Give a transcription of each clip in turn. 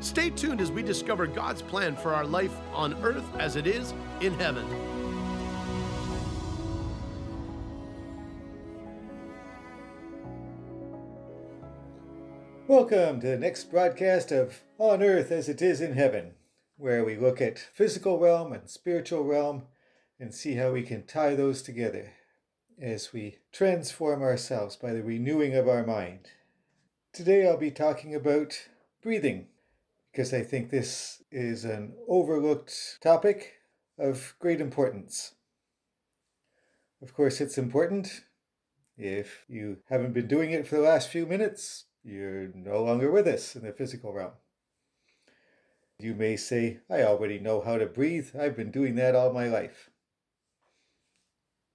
Stay tuned as we discover God's plan for our life on earth as it is in heaven. Welcome to the next broadcast of On Earth as It Is in Heaven, where we look at physical realm and spiritual realm and see how we can tie those together as we transform ourselves by the renewing of our mind. Today I'll be talking about breathing because I think this is an overlooked topic of great importance. Of course, it's important. If you haven't been doing it for the last few minutes, you're no longer with us in the physical realm. You may say, I already know how to breathe. I've been doing that all my life.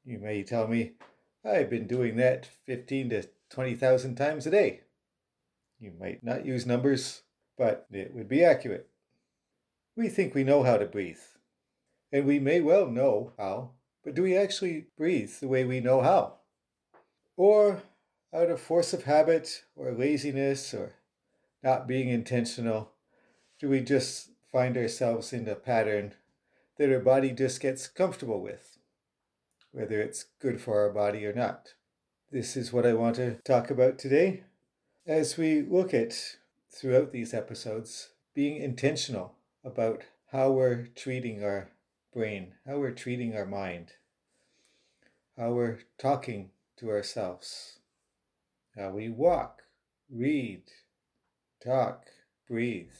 You may tell me, I've been doing that 15 to 20,000 times a day. You might not use numbers, but it would be accurate. We think we know how to breathe, and we may well know how, but do we actually breathe the way we know how? Or out of force of habit, or laziness, or not being intentional, do we just find ourselves in a pattern that our body just gets comfortable with, whether it's good for our body or not? This is what I want to talk about today as we look at throughout these episodes being intentional about how we're treating our brain, how we're treating our mind, how we're talking to ourselves, how we walk, read, talk, breathe.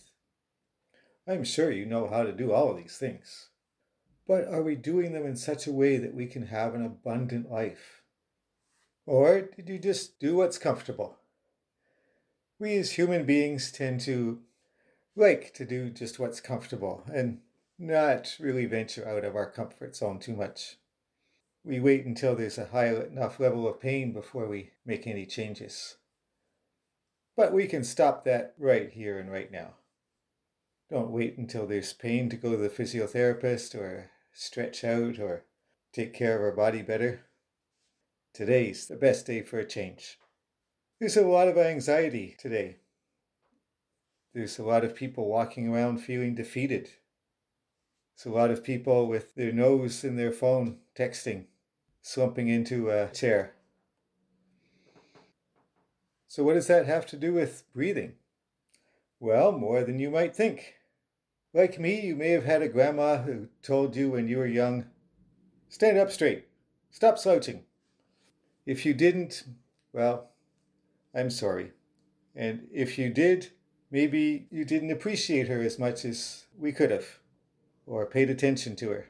I'm sure you know how to do all of these things. But are we doing them in such a way that we can have an abundant life? Or did you just do what's comfortable? We as human beings tend to like to do just what's comfortable and not really venture out of our comfort zone too much. We wait until there's a high enough level of pain before we make any changes. But we can stop that right here and right now. Don't wait until there's pain to go to the physiotherapist or stretch out or take care of our body better. Today's the best day for a change. There's a lot of anxiety today. There's a lot of people walking around feeling defeated. There's a lot of people with their nose in their phone texting, slumping into a chair. So, what does that have to do with breathing? Well, more than you might think. Like me, you may have had a grandma who told you when you were young, stand up straight, stop slouching. If you didn't, well, I'm sorry. And if you did, maybe you didn't appreciate her as much as we could have, or paid attention to her,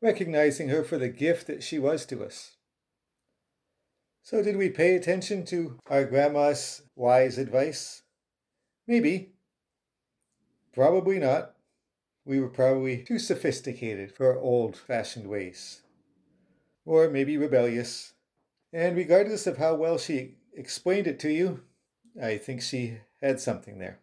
recognizing her for the gift that she was to us. So, did we pay attention to our grandma's wise advice? Maybe. Probably not. We were probably too sophisticated for our old fashioned ways. Or maybe rebellious. And regardless of how well she explained it to you, I think she had something there.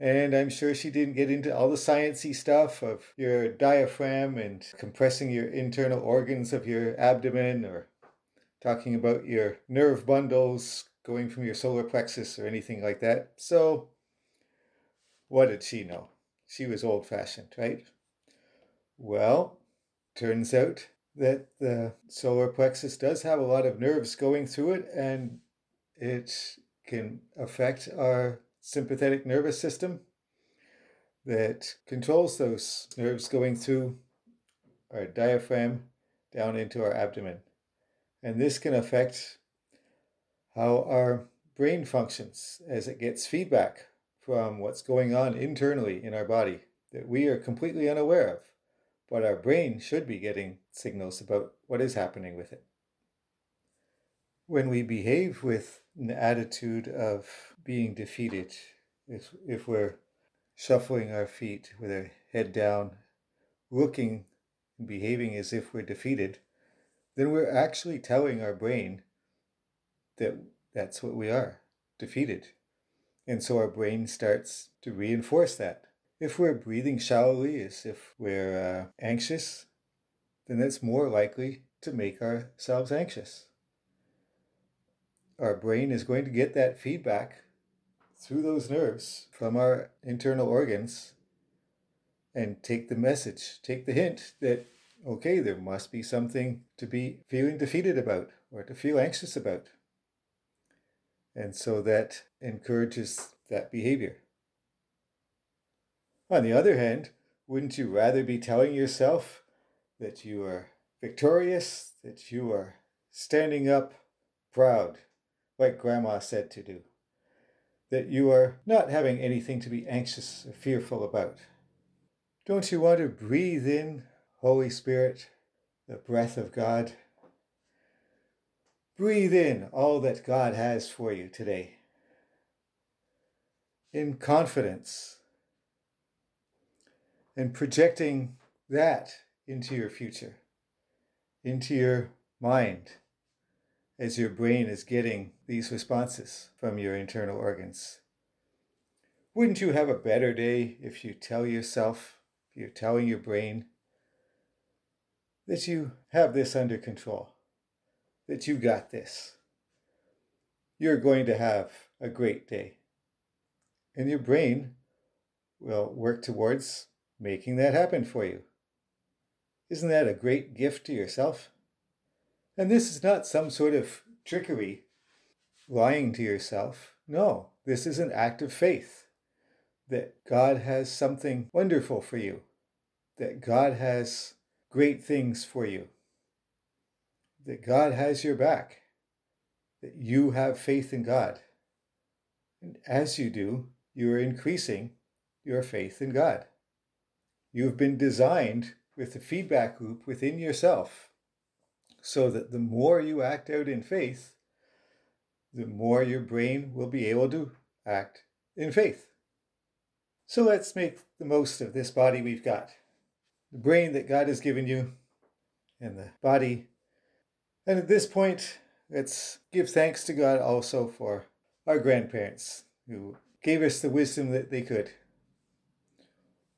And I'm sure she didn't get into all the sciencey stuff of your diaphragm and compressing your internal organs of your abdomen or talking about your nerve bundles going from your solar plexus or anything like that. So, what did she know? She was old fashioned, right? Well, turns out that the solar plexus does have a lot of nerves going through it and it can affect our sympathetic nervous system that controls those nerves going through our diaphragm down into our abdomen. And this can affect how our brain functions as it gets feedback from what's going on internally in our body that we are completely unaware of but our brain should be getting signals about what is happening with it. When we behave with an attitude of being defeated, if, if we're shuffling our feet with our head down, looking and behaving as if we're defeated, then we're actually telling our brain that that's what we are defeated. And so our brain starts to reinforce that. If we're breathing shallowly, as if we're uh, anxious, then it's more likely to make ourselves anxious. Our brain is going to get that feedback through those nerves from our internal organs and take the message, take the hint that, okay, there must be something to be feeling defeated about or to feel anxious about. And so that encourages that behavior. On the other hand, wouldn't you rather be telling yourself that you are victorious, that you are standing up proud, like Grandma said to do? that you are not having anything to be anxious or fearful about. Don't you want to breathe in, Holy Spirit, the breath of God? Breathe in all that God has for you today. In confidence and projecting that into your future, into your mind as your brain is getting these responses from your internal organs. Wouldn't you have a better day if you tell yourself, if you're telling your brain, that you have this under control, that you got this? You're going to have a great day. And your brain will work towards making that happen for you. Isn't that a great gift to yourself? And this is not some sort of trickery, lying to yourself. No, this is an act of faith that God has something wonderful for you, that God has great things for you, that God has your back, that you have faith in God. And as you do, you are increasing your faith in God. You have been designed with the feedback loop within yourself so that the more you act out in faith, the more your brain will be able to act in faith. So let's make the most of this body we've got the brain that God has given you, and the body. And at this point, let's give thanks to God also for our grandparents who gave us the wisdom that they could,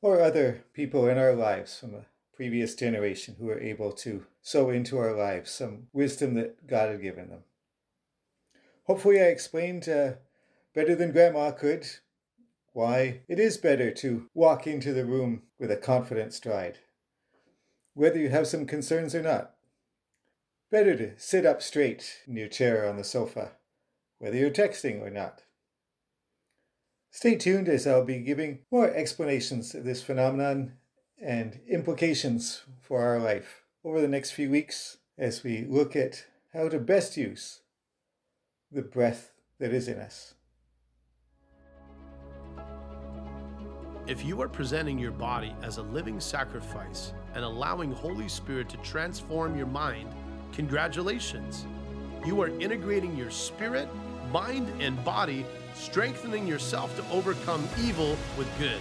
or other people in our lives from a previous generation who were able to sow into our lives some wisdom that God had given them. Hopefully, I explained uh, better than Grandma could why it is better to walk into the room with a confident stride, whether you have some concerns or not. Better to sit up straight in your chair on the sofa, whether you're texting or not. Stay tuned as I'll be giving more explanations of this phenomenon and implications for our life over the next few weeks as we look at how to best use the breath that is in us. If you are presenting your body as a living sacrifice and allowing Holy Spirit to transform your mind, congratulations. You are integrating your spirit, mind, and body, strengthening yourself to overcome evil with good.